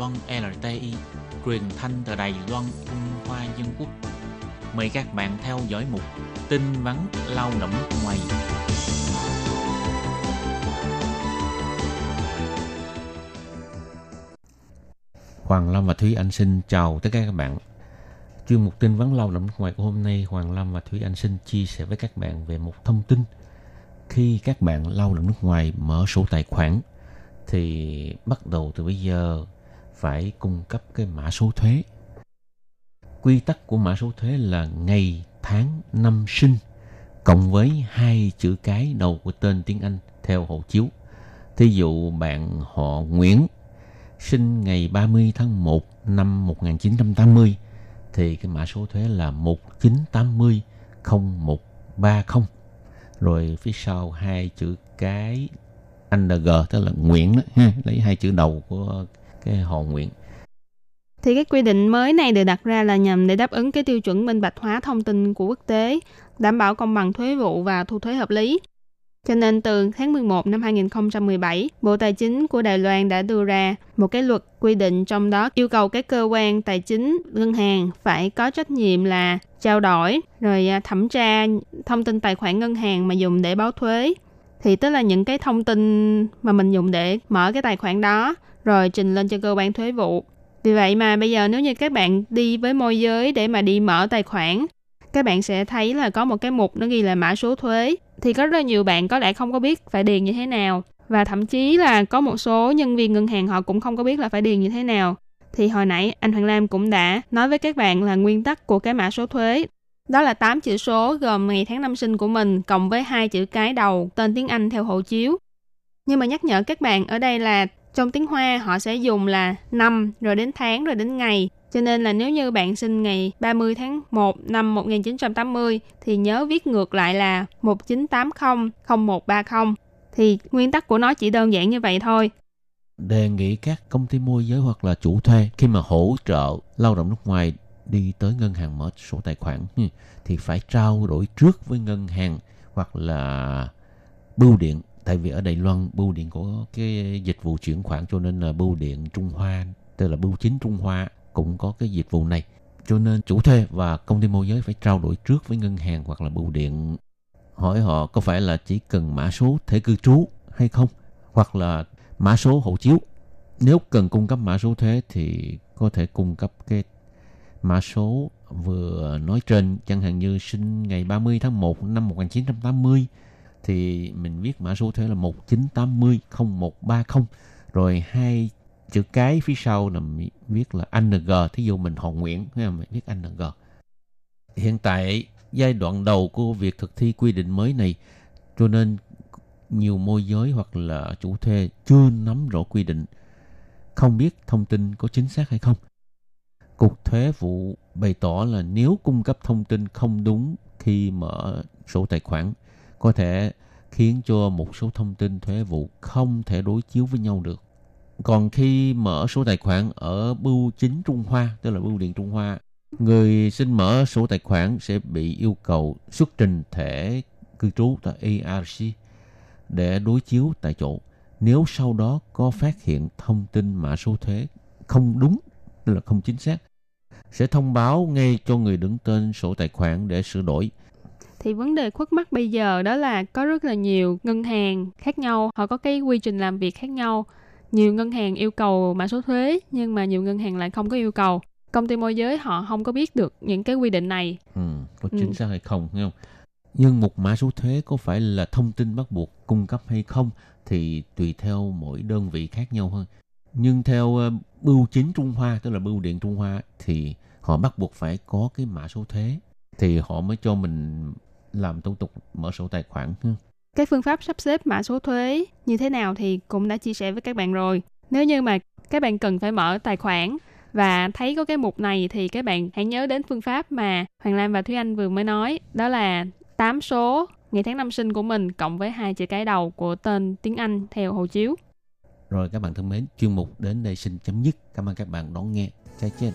Loan LTI, truyền thanh từ Đài Loan, Trung Hoa Dân Quốc. Mời các bạn theo dõi mục tin vắn lao động nước ngoài. Hoàng Lâm và Thúy Anh xin chào tất cả các bạn. Chuyên mục tin vắn lao động nước ngoài của hôm nay, Hoàng Lâm và Thúy Anh xin chia sẻ với các bạn về một thông tin. Khi các bạn lao động nước ngoài mở sổ tài khoản thì bắt đầu từ bây giờ phải cung cấp cái mã số thuế. Quy tắc của mã số thuế là ngày, tháng, năm sinh cộng với hai chữ cái đầu của tên tiếng Anh theo hộ chiếu. Thí dụ bạn họ Nguyễn sinh ngày 30 tháng 1 năm 1980 thì cái mã số thuế là 1980 0130. Rồi phía sau hai chữ cái NG tức là Nguyễn đó ha, lấy hai chữ đầu của cái họ nguyện Thì cái quy định mới này được đặt ra là nhằm để đáp ứng cái tiêu chuẩn minh bạch hóa thông tin của quốc tế, đảm bảo công bằng thuế vụ và thu thuế hợp lý. Cho nên từ tháng 11 năm 2017, Bộ Tài chính của Đài Loan đã đưa ra một cái luật quy định trong đó yêu cầu các cơ quan tài chính, ngân hàng phải có trách nhiệm là trao đổi rồi à, thẩm tra thông tin tài khoản ngân hàng mà dùng để báo thuế. Thì tức là những cái thông tin mà mình dùng để mở cái tài khoản đó rồi trình lên cho cơ quan thuế vụ. Vì vậy mà bây giờ nếu như các bạn đi với môi giới để mà đi mở tài khoản, các bạn sẽ thấy là có một cái mục nó ghi là mã số thuế thì có rất là nhiều bạn có lẽ không có biết phải điền như thế nào và thậm chí là có một số nhân viên ngân hàng họ cũng không có biết là phải điền như thế nào. Thì hồi nãy anh Hoàng Lam cũng đã nói với các bạn là nguyên tắc của cái mã số thuế. Đó là 8 chữ số gồm ngày tháng năm sinh của mình cộng với hai chữ cái đầu tên tiếng Anh theo hộ chiếu. Nhưng mà nhắc nhở các bạn ở đây là trong tiếng Hoa, họ sẽ dùng là năm, rồi đến tháng, rồi đến ngày cho nên là nếu như bạn sinh ngày 30 tháng 1 năm 1980 thì nhớ viết ngược lại là 1980 0130 thì nguyên tắc của nó chỉ đơn giản như vậy thôi. Đề nghị các công ty môi giới hoặc là chủ thuê khi mà hỗ trợ lao động nước ngoài đi tới ngân hàng mở sổ tài khoản ừ, thì phải trao đổi trước với ngân hàng hoặc là bưu điện tại vì ở Đài Loan, bưu điện có cái dịch vụ chuyển khoản cho nên là bưu điện Trung Hoa, tức là bưu chính Trung Hoa cũng có cái dịch vụ này. Cho nên chủ thuê và công ty môi giới phải trao đổi trước với ngân hàng hoặc là bưu điện, hỏi họ có phải là chỉ cần mã số thể cư trú hay không, hoặc là mã số hộ chiếu. Nếu cần cung cấp mã số thuế thì có thể cung cấp cái mã số vừa nói trên chẳng hạn như sinh ngày 30 tháng 1 năm 1980 thì mình viết mã số thuế là 1980 0130 rồi hai chữ cái phía sau là viết là ANG thí dụ mình họ Nguyễn mình viết ANG hiện tại giai đoạn đầu của việc thực thi quy định mới này, cho nên nhiều môi giới hoặc là chủ thuê chưa nắm rõ quy định, không biết thông tin có chính xác hay không. Cục thuế vụ bày tỏ là nếu cung cấp thông tin không đúng khi mở sổ tài khoản có thể khiến cho một số thông tin thuế vụ không thể đối chiếu với nhau được còn khi mở số tài khoản ở bưu chính Trung Hoa, tức là bưu điện Trung Hoa, người xin mở số tài khoản sẽ bị yêu cầu xuất trình thẻ cư trú tại ARC để đối chiếu tại chỗ. Nếu sau đó có phát hiện thông tin mã số thuế không đúng, tức là không chính xác, sẽ thông báo ngay cho người đứng tên sổ tài khoản để sửa đổi. Thì vấn đề khuất mắt bây giờ đó là có rất là nhiều ngân hàng khác nhau, họ có cái quy trình làm việc khác nhau. Nhiều ngân hàng yêu cầu mã số thuế nhưng mà nhiều ngân hàng lại không có yêu cầu. Công ty môi giới họ không có biết được những cái quy định này. Ừ, có chính ừ. xác hay không nghe không? Nhưng một mã số thuế có phải là thông tin bắt buộc cung cấp hay không thì tùy theo mỗi đơn vị khác nhau hơn nhưng theo uh, bưu chính Trung Hoa tức là bưu điện Trung Hoa thì họ bắt buộc phải có cái mã số thuế thì họ mới cho mình làm thủ tục mở sổ tài khoản cái phương pháp sắp xếp mã số thuế như thế nào thì cũng đã chia sẻ với các bạn rồi. Nếu như mà các bạn cần phải mở tài khoản và thấy có cái mục này thì các bạn hãy nhớ đến phương pháp mà Hoàng Lam và Thúy Anh vừa mới nói, đó là 8 số ngày tháng năm sinh của mình cộng với hai chữ cái đầu của tên tiếng Anh theo hộ chiếu. Rồi các bạn thân mến, chuyên mục đến đây xin chấm dứt. Cảm ơn các bạn đón nghe. Chào trên.